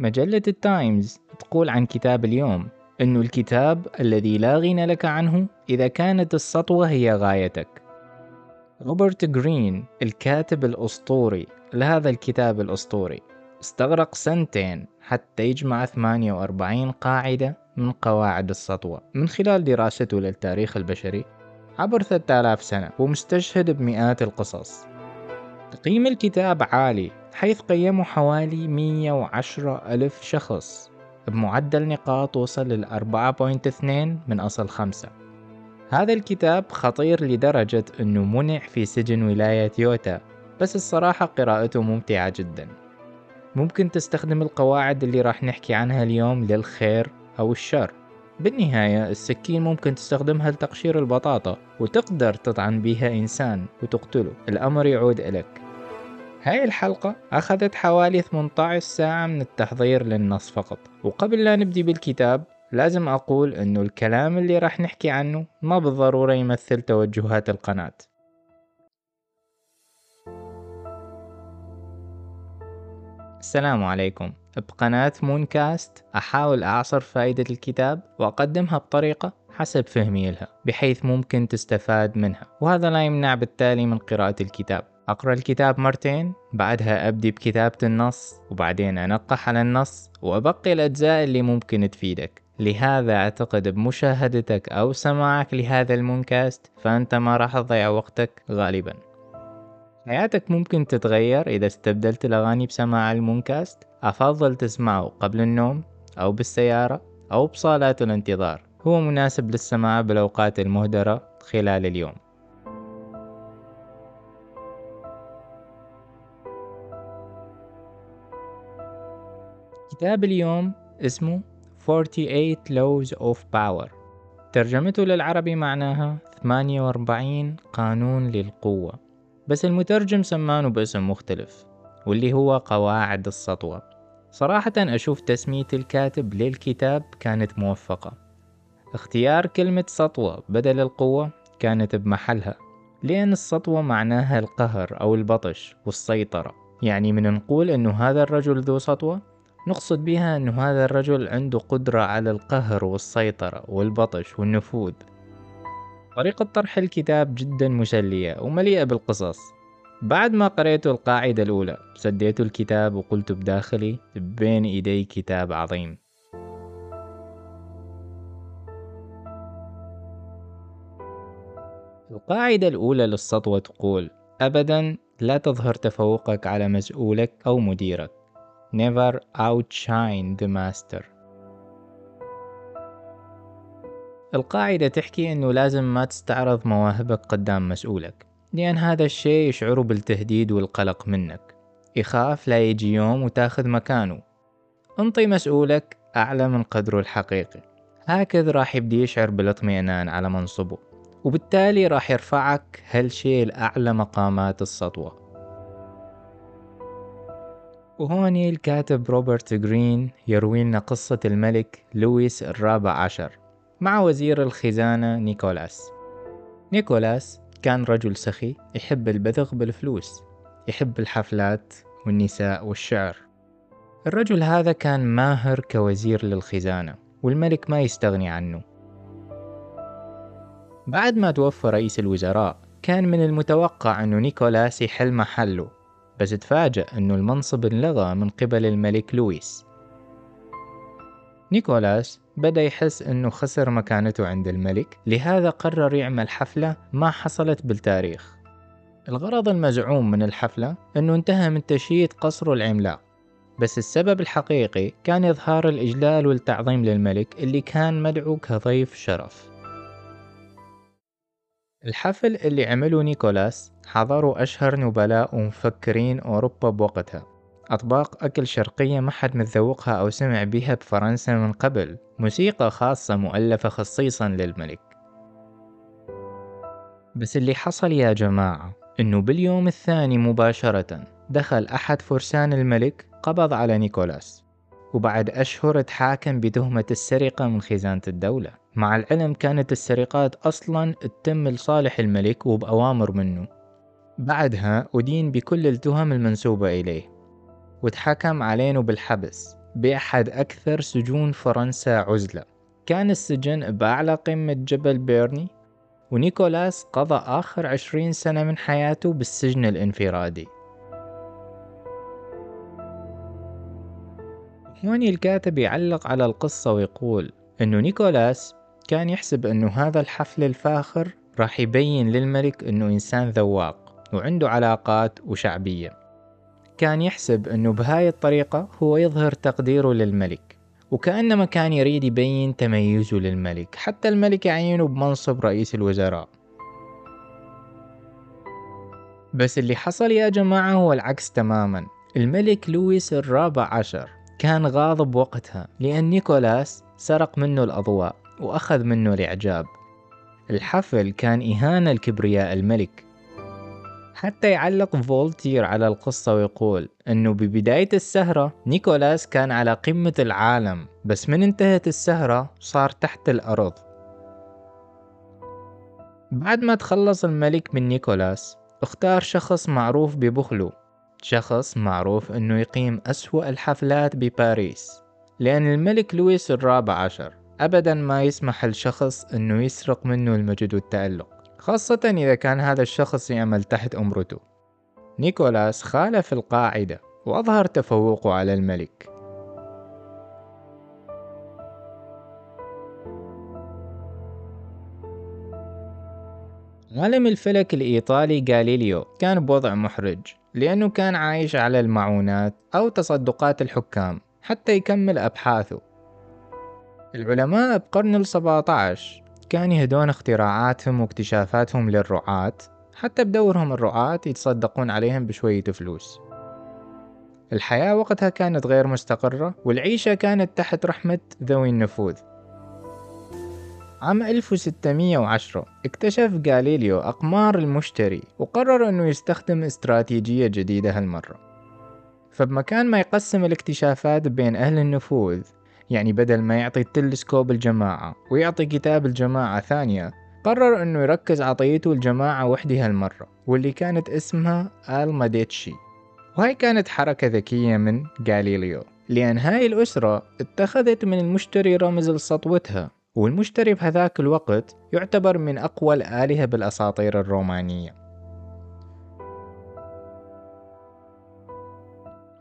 مجلة التايمز تقول عن كتاب اليوم أنه الكتاب الذي لا غنى لك عنه إذا كانت السطوة هي غايتك. روبرت جرين الكاتب الأسطوري لهذا الكتاب الأسطوري استغرق سنتين حتى يجمع 48 قاعدة من قواعد السطوة من خلال دراسته للتاريخ البشري عبر 3000 سنة ومستشهد بمئات القصص. تقييم الكتاب عالي حيث قيموا حوالي 110 ألف شخص. بمعدل نقاط وصل لل 4.2 من أصل خمسة. هذا الكتاب خطير لدرجة أنه منع في سجن ولاية يوتا بس الصراحة قراءته ممتعة جدا. ممكن تستخدم القواعد اللي راح نحكي عنها اليوم للخير أو الشر. بالنهاية السكين ممكن تستخدمها لتقشير البطاطا وتقدر تطعن بها إنسان وتقتله. الأمر يعود إليك. هاي الحلقة أخذت حوالي 18 ساعة من التحضير للنص فقط. وقبل لا نبدي بالكتاب لازم أقول أنه الكلام اللي راح نحكي عنه ما بالضرورة يمثل توجهات القناة. السلام عليكم. بقناة مونكاست أحاول أعصر فائدة الكتاب وأقدمها بطريقة حسب فهمي لها بحيث ممكن تستفاد منها. وهذا لا يمنع بالتالي من قراءة الكتاب. أقرأ الكتاب مرتين بعدها أبدي بكتابة النص وبعدين أنقح على النص وأبقي الأجزاء اللي ممكن تفيدك. لهذا أعتقد بمشاهدتك أو سماعك لهذا المونكاست فأنت ما راح تضيع وقتك غالبا. حياتك ممكن تتغير إذا استبدلت الأغاني بسماع المونكاست أفضل تسمعه قبل النوم أو بالسيارة أو بصالات الانتظار. هو مناسب للسماع بالأوقات المهدرة خلال اليوم. كتاب اليوم اسمه 48 Laws of Power. ترجمته للعربي معناها 48 قانون للقوة. بس المترجم سمانه باسم مختلف. واللي هو قواعد السطوة. صراحة أشوف تسمية الكاتب للكتاب كانت موفقة. اختيار كلمة سطوة بدل القوة كانت بمحلها لأن السطوة معناها القهر أو البطش والسيطرة. يعني من نقول أنه هذا الرجل ذو سطوة نقصد بها أن هذا الرجل عنده قدرة على القهر والسيطرة والبطش والنفوذ. طريقة طرح الكتاب جدا مسلية ومليئة بالقصص. بعد ما قريت القاعدة الأولى سديت الكتاب وقلت بداخلي بين إيدي كتاب عظيم. القاعدة الأولى للسطوة تقول أبدا لا تظهر تفوقك على مسؤولك أو مديرك. Never outshine the master. القاعدة تحكي أنه لازم ما تستعرض مواهبك قدام مسؤولك. لأن هذا الشيء يشعره بالتهديد والقلق منك. يخاف لا يجي يوم وتاخذ مكانه. انطي مسؤولك أعلى من قدره الحقيقي. هكذا راح يبدي يشعر بالاطمئنان على منصبه وبالتالي راح يرفعك هالشيء لأعلى مقامات السطوة. وهوني الكاتب روبرت جرين يروي لنا قصة الملك لويس الرابع عشر مع وزير الخزانة نيكولاس. نيكولاس كان رجل سخي يحب البذخ بالفلوس يحب الحفلات والنساء والشعر. الرجل هذا كان ماهر كوزير للخزانة والملك ما يستغني عنه. بعد ما توفى رئيس الوزراء كان من المتوقع أنه نيكولاس يحل محله بس تفاجأ أنه المنصب انلغى من قبل الملك لويس. نيكولاس بدأ يحس أنه خسر مكانته عند الملك لهذا قرر يعمل حفلة ما حصلت بالتاريخ. الغرض المزعوم من الحفلة أنه انتهى من تشييد قصره العملاق. بس السبب الحقيقي كان إظهار الإجلال والتعظيم للملك اللي كان مدعو كضيف شرف. الحفل اللي عمله نيكولاس حضروا أشهر نبلاء ومفكرين أوروبا بوقتها. أطباق أكل شرقية ما حد متذوقها أو سمع بها بفرنسا من قبل. موسيقى خاصة مؤلفة خصيصا للملك. بس اللي حصل يا جماعة إنه باليوم الثاني مباشرة دخل أحد فرسان الملك قبض على نيكولاس وبعد أشهر تحاكم بتهمة السرقة من خزانة الدولة. مع العلم كانت السرقات أصلا تتم لصالح الملك وبأوامر منه. بعدها أدين بكل التهم المنسوبة إليه. وتحكم علينا بالحبس بأحد أكثر سجون فرنسا عزلة. كان السجن بأعلى قمة جبل بيرني ونيكولاس قضى آخر عشرين سنة من حياته بالسجن الانفرادي. هون الكاتب يعلق على القصة ويقول أنه نيكولاس كان يحسب أنه هذا الحفل الفاخر راح يبين للملك أنه إنسان ذواق وعنده علاقات وشعبية. كان يحسب أنه بهاي الطريقة هو يظهر تقديره للملك وكأنما كان يريد يبين تميزه للملك حتى الملك يعينه بمنصب رئيس الوزراء. بس اللي حصل يا جماعة هو العكس تماما. الملك لويس الرابع عشر كان غاضب وقتها لأن نيكولاس سرق منه الأضواء وأخذ منه الإعجاب. الحفل كان إهانة لكبرياء الملك. حتى يعلق فولتير على القصة ويقول أنه ببداية السهرة نيكولاس كان على قمة العالم بس من انتهت السهرة صار تحت الأرض. بعد ما تخلص الملك من نيكولاس اختار شخص معروف ببخله. شخص معروف أنه يقيم أسوأ الحفلات بباريس. لأن الملك لويس الرابع عشر أبدا ما يسمح لشخص أنه يسرق منه المجد والتألق. خاصة إذا كان هذا الشخص يعمل تحت أمرته. نيكولاس خالف القاعدة وأظهر تفوقه على الملك. عالم الفلك الإيطالي غاليليو كان بوضع محرج لأنه كان عايش على المعونات أو تصدقات الحكام حتى يكمل أبحاثه. العلماء بقرن السبعة عشر كان يهدون اختراعاتهم واكتشافاتهم للرعاة حتى بدورهم الرعاة يتصدقون عليهم بشوية فلوس. الحياة وقتها كانت غير مستقرة والعيشة كانت تحت رحمة ذوي النفوذ. عام 1610 اكتشف غاليليو أقمار المشتري وقرر أنه يستخدم استراتيجية جديدة هالمرة. فبمكان ما يقسم الاكتشافات بين أهل النفوذ يعني بدل ما يعطي التلسكوب الجماعة ويعطي كتاب الجماعة ثانية قرر أنه يركز عطيته الجماعة وحدها هالمرة واللي كانت اسمها آلماديتشي. وهي كانت حركة ذكية من غاليليو لأن هاي الأسرة اتخذت من المشتري رمز لسطوتها والمشتري بهذاك الوقت يعتبر من أقوى الآلهة بالأساطير الرومانية.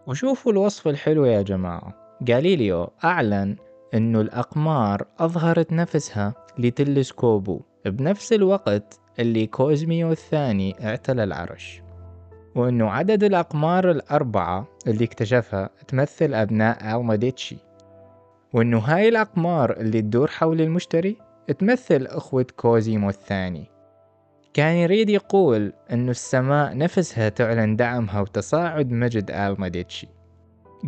وشوفوا الوصف الحلو يا جماعة. غاليليو أعلن أنه الأقمار أظهرت نفسها لتلسكوبه بنفس الوقت اللي كوزميو الثاني اعتلى العرش. وأنه عدد الأقمار الأربعة اللي اكتشفها تمثل أبناء ألماديتشي وأنه هاي الأقمار اللي تدور حول المشتري تمثل أخوة كوزيمو الثاني. كان يريد يقول أنه السماء نفسها تعلن دعمها وتصاعد مجد ألماديتشي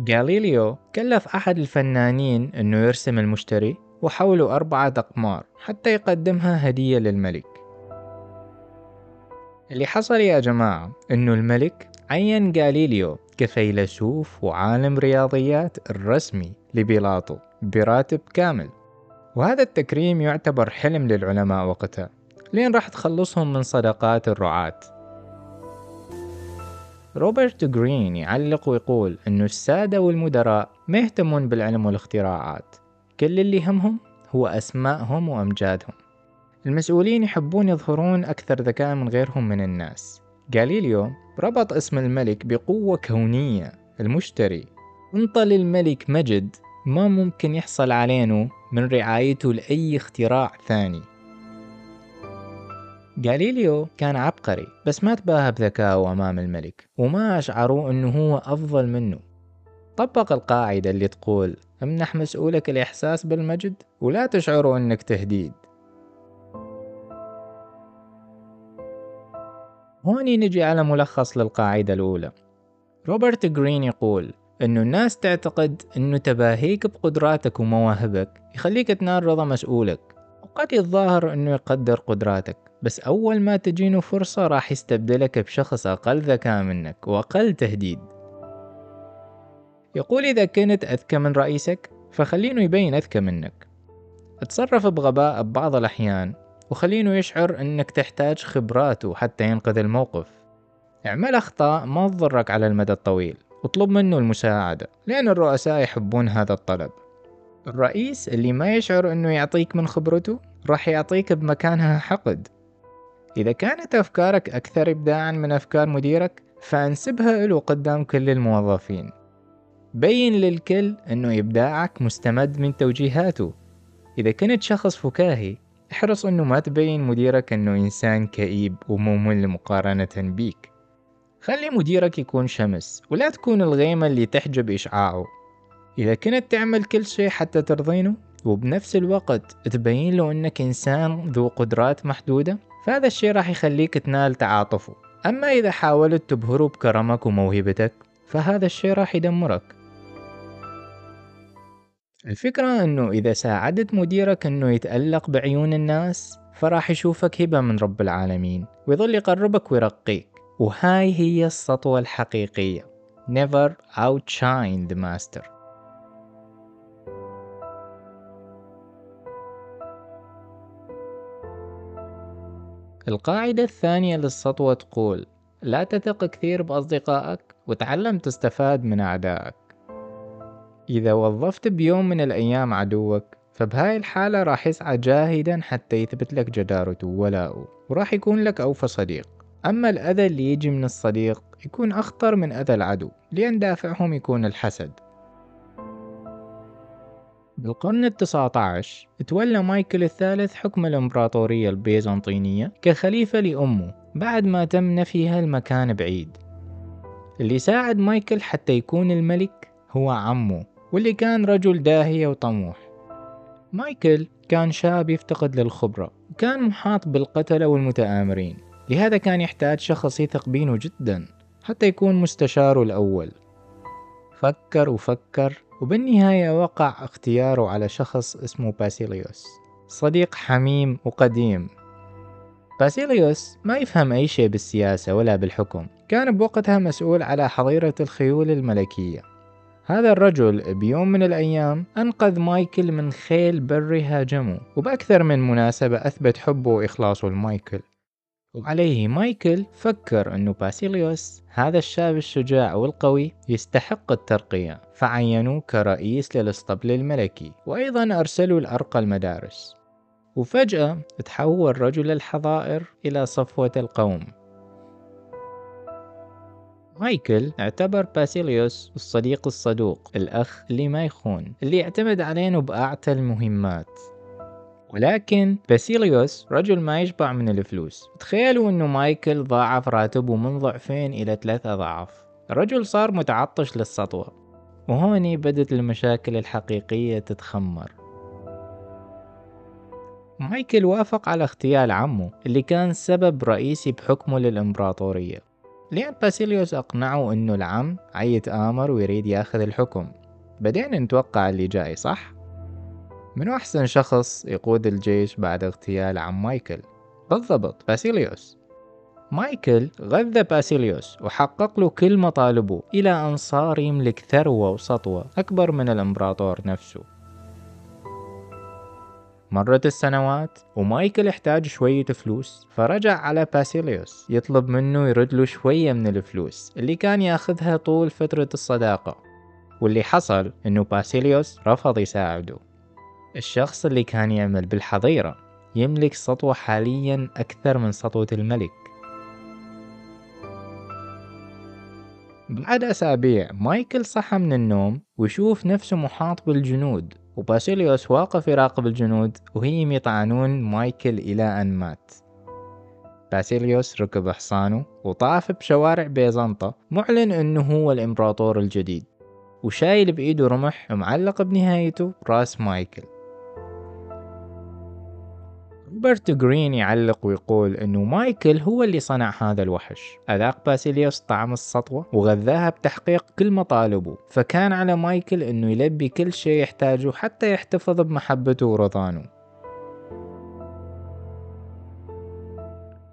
غاليليو كلف أحد الفنانين أنه يرسم المشتري وحوله أربعة أقمار حتى يقدمها هدية للملك. اللي حصل يا جماعة أنه الملك عين غاليليو كفيلسوف وعالم رياضيات الرسمي لبيلاطو براتب كامل. وهذا التكريم يعتبر حلم للعلماء وقتها لين راح تخلصهم من صدقات الرعاة. روبرت جرين يعلق ويقول أنه السادة والمدراء ما يهتمون بالعلم والاختراعات. كل اللي يهمهم هو أسمائهم وأمجادهم. المسؤولين يحبون يظهرون أكثر ذكاء من غيرهم من الناس. غاليليو ربط اسم الملك بقوة كونية. المشتري انطى للملك مجد ما ممكن يحصل علينه من رعايته لأي اختراع ثاني. غاليليو كان عبقري بس ما تباهى بذكائه أمام الملك وما أشعروه أنه هو أفضل منه. طبق القاعدة اللي تقول امنح مسؤولك الإحساس بالمجد؟ ولا تشعروا أنك تهديد. هوني نجي على ملخص للقاعدة الأولى. روبرت جرين يقول أنه الناس تعتقد أنه تباهيك بقدراتك ومواهبك يخليك تنال رضا مسؤولك وقد يتظاهر أنه يقدر قدراتك. بس أول ما تجينه فرصة راح يستبدلك بشخص أقل ذكاء منك وأقل تهديد. يقول إذا كنت أذكى من رئيسك فخلينه يبين أذكى منك. اتصرف بغباء ببعض الأحيان وخلينه يشعر أنك تحتاج خبراته حتى ينقذ الموقف. اعمل أخطاء ما تضرك على المدى الطويل واطلب منه المساعدة لأن الرؤساء يحبون هذا الطلب. الرئيس اللي ما يشعر أنه يعطيك من خبرته راح يعطيك بمكانها حقد. إذا كانت أفكارك أكثر إبداعا من أفكار مديرك فأنسبها له قدام كل الموظفين. بين للكل أنه إبداعك مستمد من توجيهاته. إذا كنت شخص فكاهي احرص أنه ما تبين مديرك أنه إنسان كئيب وممل مقارنة بيك. خلي مديرك يكون شمس ولا تكون الغيمة اللي تحجب إشعاعه. إذا كنت تعمل كل شيء حتى ترضينه وبنفس الوقت تبين له أنك إنسان ذو قدرات محدودة فهذا الشيء راح يخليك تنال تعاطفه. أما إذا حاولت تبهره بكرمك وموهبتك فهذا الشيء راح يدمرك. الفكرة أنه إذا ساعدت مديرك أنه يتألق بعيون الناس فراح يشوفك هبة من رب العالمين ويظل يقربك ويرقيك. وهاي هي السطوة الحقيقية. Never outshine the master. القاعدة الثانية للسطوة تقول لا تثق كثير بأصدقائك وتعلم تستفاد من أعدائك. إذا وظفت بيوم من الأيام عدوك فبهاي الحالة راح يسعى جاهدا حتى يثبت لك جدارته وولاؤه وراح يكون لك أوفى صديق. أما الأذى اللي يجي من الصديق يكون أخطر من أذى العدو لأن دافعهم يكون الحسد. بالقرن التسعة عشر تولى مايكل الثالث حكم الإمبراطورية البيزنطينية كخليفة لأمه بعد ما تم نفيها المكان بعيد. اللي ساعد مايكل حتى يكون الملك هو عمه واللي كان رجل داهية وطموح. مايكل كان شاب يفتقد للخبرة وكان محاط بالقتلة والمتآمرين. لهذا كان يحتاج شخص يثق بينه جدا حتى يكون مستشاره الأول. فكر وفكر وبالنهاية وقع اختياره على شخص اسمه باسيليوس صديق حميم وقديم. باسيليوس ما يفهم أي شيء بالسياسة ولا بالحكم كان بوقتها مسؤول على حظيرة الخيول الملكية. هذا الرجل بيوم من الأيام أنقذ مايكل من خيل بري هاجمه وبأكثر من مناسبة أثبت حبه وإخلاصه لمايكل. وعليه مايكل فكر أنه باسيليوس هذا الشاب الشجاع والقوي يستحق الترقية. فعينوه كرئيس للاسطبل الملكي وأيضا أرسلوا لأرقى المدارس. وفجأة تحول رجل الحظائر إلى صفوة القوم. مايكل اعتبر باسيليوس الصديق الصدوق الأخ اللي ما يخون اللي يعتمد علينا بأعتى المهمات. ولكن باسيليوس رجل ما يشبع من الفلوس. تخيلوا إنه مايكل ضاعف راتبه من ضعفين إلى ثلاث أضعاف. الرجل صار متعطش للسطوة. وهوني بدت المشاكل الحقيقية تتخمر. مايكل وافق على اغتيال عمه اللي كان سبب رئيسي بحكمه للإمبراطورية. لأن باسيليوس أقنعه إنه العم عيتآمر ويريد ياخذ الحكم. بعدين نتوقع اللي جاي صح؟ منو أحسن شخص يقود الجيش بعد اغتيال عم مايكل؟ بالضبط باسيليوس. مايكل غذى باسيليوس وحقق له كل مطالبه إلى أن صار يملك ثروة وسطوة أكبر من الإمبراطور نفسه. مرت السنوات ومايكل احتاج شوية فلوس فرجع على باسيليوس. يطلب منه يرد له شوية من الفلوس اللي كان ياخذها طول فترة الصداقة واللي حصل إنه باسيليوس رفض يساعده. الشخص اللي كان يعمل بالحظيرة يملك سطوة حاليا أكثر من سطوة الملك. بعد أسابيع مايكل صحى من النوم ويشوف نفسه محاط بالجنود وباسيليوس واقف يراقب الجنود وهي يطعنون مايكل إلى أن مات. باسيليوس ركب حصانه وطاف بشوارع بيزنطة معلن أنه هو الإمبراطور الجديد. وشايل بإيده رمح ومعلق بنهايته رأس مايكل. روبرت جرين يعلق ويقول إنه مايكل هو اللي صنع هذا الوحش. أذاق باسيليوس طعم السطوة وغذاها بتحقيق كل مطالبه. فكان على مايكل إنه يلبي كل شيء يحتاجه حتى يحتفظ بمحبته ورضاه.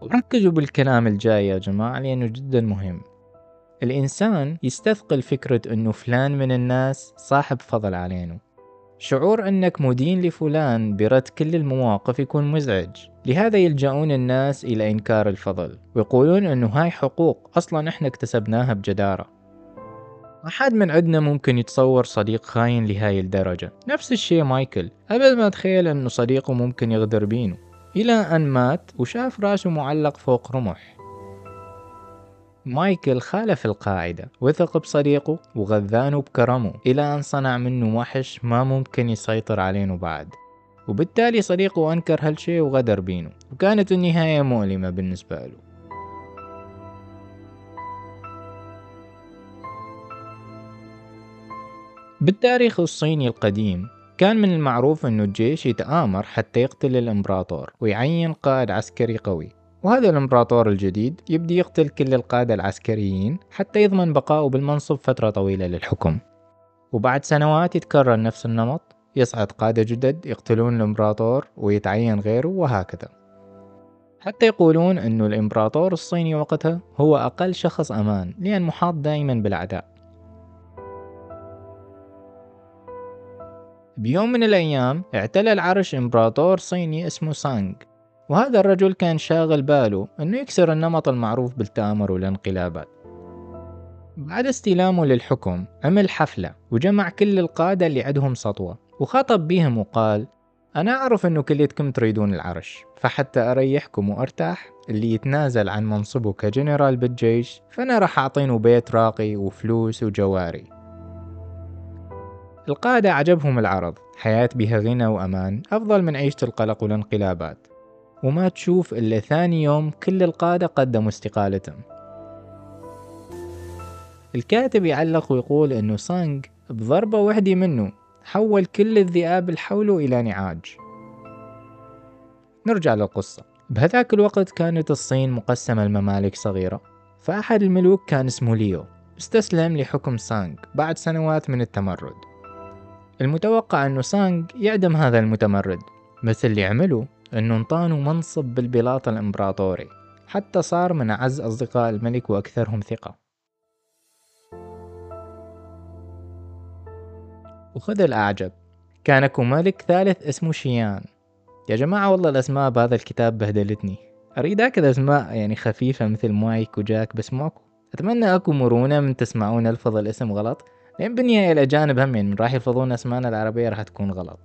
ركزوا بالكلام الجاي يا جماعة لأنه جدا مهم. الإنسان يستثقل فكرة أنه فلان من الناس صاحب فضل علينا. شعور أنك مدين لفلان برد كل المواقف يكون مزعج. لهذا يلجؤون الناس إلى إنكار الفضل ويقولون أنه هاي حقوق أصلا إحنا اكتسبناها بجدارة. ما حد من عندنا ممكن يتصور صديق خاين لهاي الدرجة. نفس الشيء مايكل. قبل ما تخيل أنه صديقه ممكن يغدر بينه. إلى أن مات وشاف رأسه معلق فوق رمح. مايكل خالف القاعدة وثق بصديقه وغذانه بكرمه إلى أن صنع منه وحش ما ممكن يسيطر علينه بعد. وبالتالي صديقه أنكر هالشي وغدر بينه وكانت النهاية مؤلمة بالنسبة له. بالتاريخ الصيني القديم كان من المعروف أنه الجيش يتآمر حتى يقتل الإمبراطور ويعين قائد عسكري قوي. وهذا الإمبراطور الجديد يبدي يقتل كل القادة العسكريين حتى يضمن بقائه بالمنصب فترة طويلة للحكم. وبعد سنوات يتكرر نفس النمط يصعد قادة جدد يقتلون الإمبراطور ويتعين غيره وهكذا. حتى يقولون أنه الإمبراطور الصيني وقتها هو أقل شخص أمان لأن محاط دائما بالأعداء. بيوم من الأيام اعتلى العرش إمبراطور صيني اسمه سانغ. وهذا الرجل كان شاغل باله أنه يكسر النمط المعروف بالتآمر والانقلابات. بعد استلامه للحكم عمل حفلة وجمع كل القادة اللي عندهم سطوة وخاطب بيهم وقال أنا أعرف أنه كليتكم تريدون العرش فحتى أريحكم وأرتاح اللي يتنازل عن منصبه كجنرال بالجيش فأنا راح أعطينه بيت راقي وفلوس وجواري. القادة عجبهم العرض حياة بها غنى وأمان أفضل من عيشة القلق والانقلابات. وما تشوف إلا ثاني يوم كل القادة قدموا استقالتهم. الكاتب يعلق ويقول أنه سانغ بضربة وحدة منه حول كل الذئاب اللي حوله إلى نعاج. نرجع للقصة. بهذاك الوقت كانت الصين مقسمة لممالك صغيرة فأحد الملوك كان اسمه ليو استسلم لحكم سانغ بعد سنوات من التمرد. المتوقع أنه سانغ يعدم هذا المتمرد بس اللي عمله أنه انطانه منصب بالبلاط الإمبراطوري حتى صار من أعز أصدقاء الملك وأكثرهم ثقة. وخذ الأعجب كان أكو ملك ثالث اسمه شيان. يا جماعة والله الأسماء بهذا الكتاب بهدلتني. أريد أكد أسماء يعني خفيفة مثل مايك وجاك بس ماكو أتمنى أكو مرونة من تسمعون ألفظ الاسم غلط لأن بالنهاية الأجانب هم من راح يلفظون أسمانا العربية راح تكون غلط.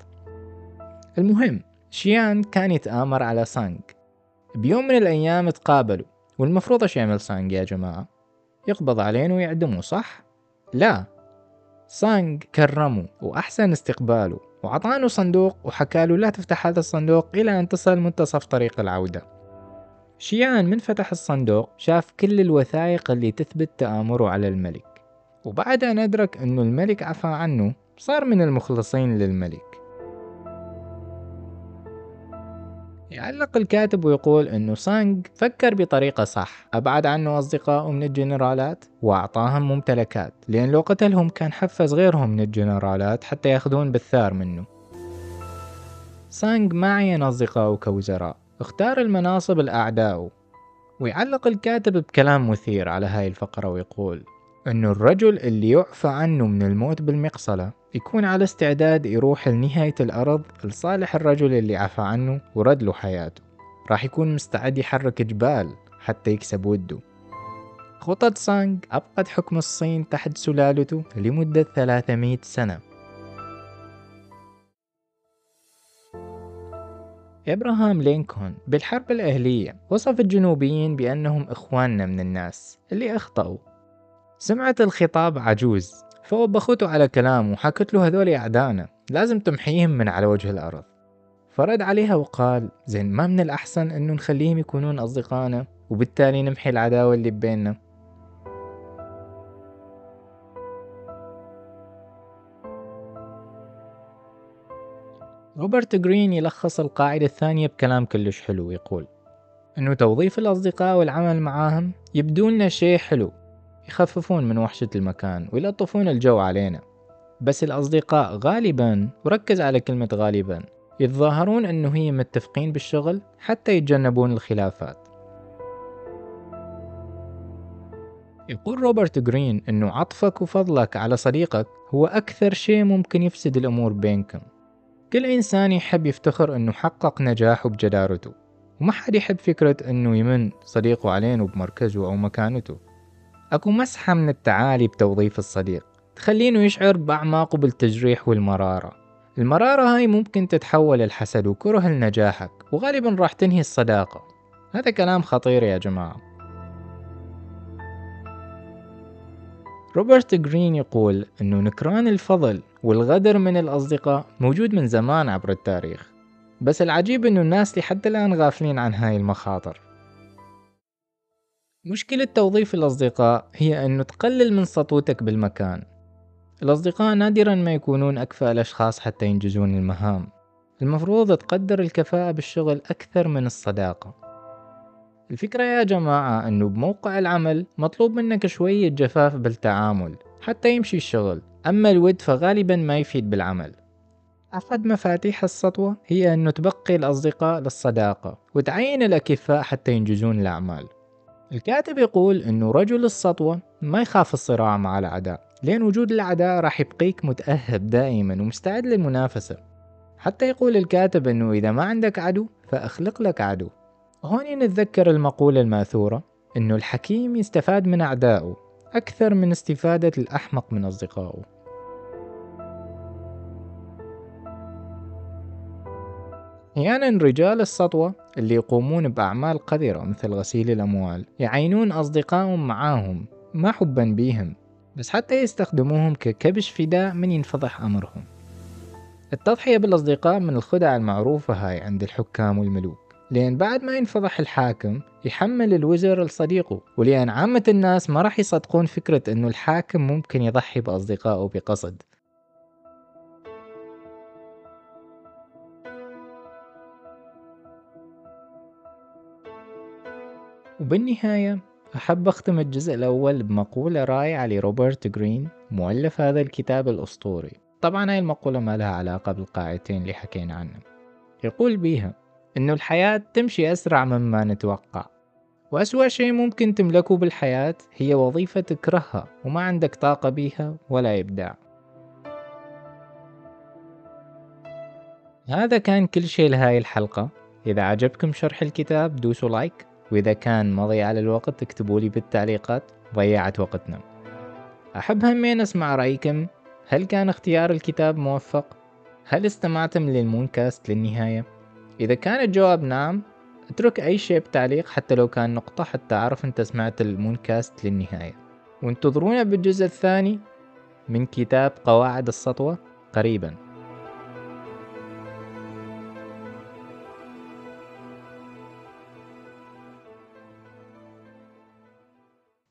المهم شيان كان يتآمر على سانج بيوم من الأيام تقابلوا والمفروض إيش يعمل سانج يا جماعة؟ يقبض عليه ويعدمه صح؟ لا. سانج كرمه وأحسن استقباله وعطاه صندوق وحكاله لا تفتح هذا الصندوق إلى أن تصل منتصف طريق العودة. شيان من فتح الصندوق شاف كل الوثائق اللي تثبت تآمره على الملك. وبعد أن أدرك أنه الملك عفى عنه صار من المخلصين للملك. يعلق الكاتب ويقول أنه سانغ فكر بطريقة صح. أبعد عنه أصدقائه من الجنرالات؟ وأعطاهم ممتلكات. لأن لو قتلهم كان حفز غيرهم من الجنرالات حتى يأخذون بالثار منه. سانغ ما عين أصدقائه كوزراء. اختار المناصب الأعداء. ويعلق الكاتب بكلام مثير على هاي الفقرة ويقول أنه الرجل اللي يعفى عنه من الموت بالمقصلة. يكون على استعداد يروح لنهاية الأرض لصالح الرجل اللي عفى عنه ورد له حياته. راح يكون مستعد يحرك جبال حتى يكسب وده. خطط سانغ أبقت حكم الصين تحت سلالته لمدة 300 سنة. إبراهام لينكولن بالحرب الأهلية وصف الجنوبيين بأنهم إخواننا من الناس اللي أخطأوا. سمعت الخطاب عجوز. فوبخته على كلامه وحكت له هذول أعدانا. لازم تمحيهم من على وجه الأرض. فرد عليها وقال زين ما من الأحسن أنه نخليهم يكونون أصدقائنا وبالتالي نمحي العداوة اللي بيننا. روبرت جرين يلخص القاعدة الثانية بكلام كلش حلو يقول أنه توظيف الأصدقاء والعمل معاهم يبدو لنا شيء حلو يخففون من وحشة المكان ويلطفون الجو علينا. بس الأصدقاء غالبا وركز على كلمة غالبا يتظاهرون أنه هم متفقين بالشغل حتى يتجنبون الخلافات. يقول روبرت جرين أنه عطفك وفضلك على صديقك هو أكثر شيء ممكن يفسد الأمور بينكم. كل إنسان يحب يفتخر أنه حقق نجاحه بجدارته وما حد يحب فكرة أنه يمن صديقه علينا بمركزه أو مكانته. أكو مسحة من التعالي بتوظيف الصديق تخلينه يشعر بأعماقه بالتجريح والمرارة. المرارة هاي ممكن تتحول الحسد وكره لنجاحك وغالبا راح تنهي الصداقة. هذا كلام خطير يا جماعة. روبرت جرين يقول أنه نكران الفضل والغدر من الأصدقاء موجود من زمان عبر التاريخ بس العجيب أنه الناس لحد الآن غافلين عن هاي المخاطر. مشكلة توظيف الأصدقاء هي أنه تقلل من سطوتك بالمكان. الأصدقاء نادرا ما يكونون أكفأ الأشخاص حتى ينجزون المهام. المفروض تقدر الكفاءة بالشغل أكثر من الصداقة. الفكرة يا جماعة أنه بموقع العمل مطلوب منك شوية جفاف بالتعامل حتى يمشي الشغل أما الود فغالبا ما يفيد بالعمل. أحد مفاتيح السطوة هي أنه تبقي الأصدقاء للصداقة وتعين الأكفاء حتى ينجزون الأعمال. الكاتب يقول أنه رجل السطوة ما يخاف الصراع مع الأعداء لأن وجود الأعداء راح يبقيك متأهب دائما ومستعد للمنافسة. حتى يقول الكاتب أنه إذا ما عندك عدو فأخلق لك عدو. هون نتذكر المقولة الماثورة أنه الحكيم يستفاد من أعدائه أكثر من استفادة الأحمق من أصدقائه. أحيانا رجال السطوة اللي يقومون بأعمال قذرة مثل غسيل الأموال يعينون أصدقائهم معاهم ما حبا بيهم بس حتى يستخدموهم ككبش فداء من ينفضح أمرهم. التضحية بالأصدقاء من الخدع المعروفة هاي عند الحكام والملوك. لأن بعد ما ينفضح الحاكم يحمل الوزر لصديقه ولأن عامة الناس ما راح يصدقون فكرة أنه الحاكم ممكن يضحي بأصدقائه بقصد. وبالنهاية أحب أختم الجزء الأول بمقولة رائعة لروبرت جرين مؤلف هذا الكتاب الأسطوري. طبعا هاي المقولة ما لها علاقة بالقاعدتين اللي حكينا عنهم. يقول بيها إنه الحياة تمشي أسرع مما نتوقع وأسوأ شيء ممكن تملكه بالحياة هي وظيفة تكرهها وما عندك طاقة بيها ولا إبداع. هذا كان كل شيء لهاي الحلقة. إذا عجبكم شرح الكتاب دوسوا لايك وإذا كان مضيع لي الوقت اكتبوا لي بالتعليقات ضيعت وقتنا أحب همين أسمع رأيكم هل كان اختيار الكتاب موفق؟ هل استمعتم للمونكاست للنهاية؟ إذا كان الجواب نعم أترك أي شيء بتعليق حتى لو كان نقطة حتى أعرف أنت سمعت البودكاست للنهاية وانتظرونا بالجزء الثاني من كتاب قواعد السطوة قريباً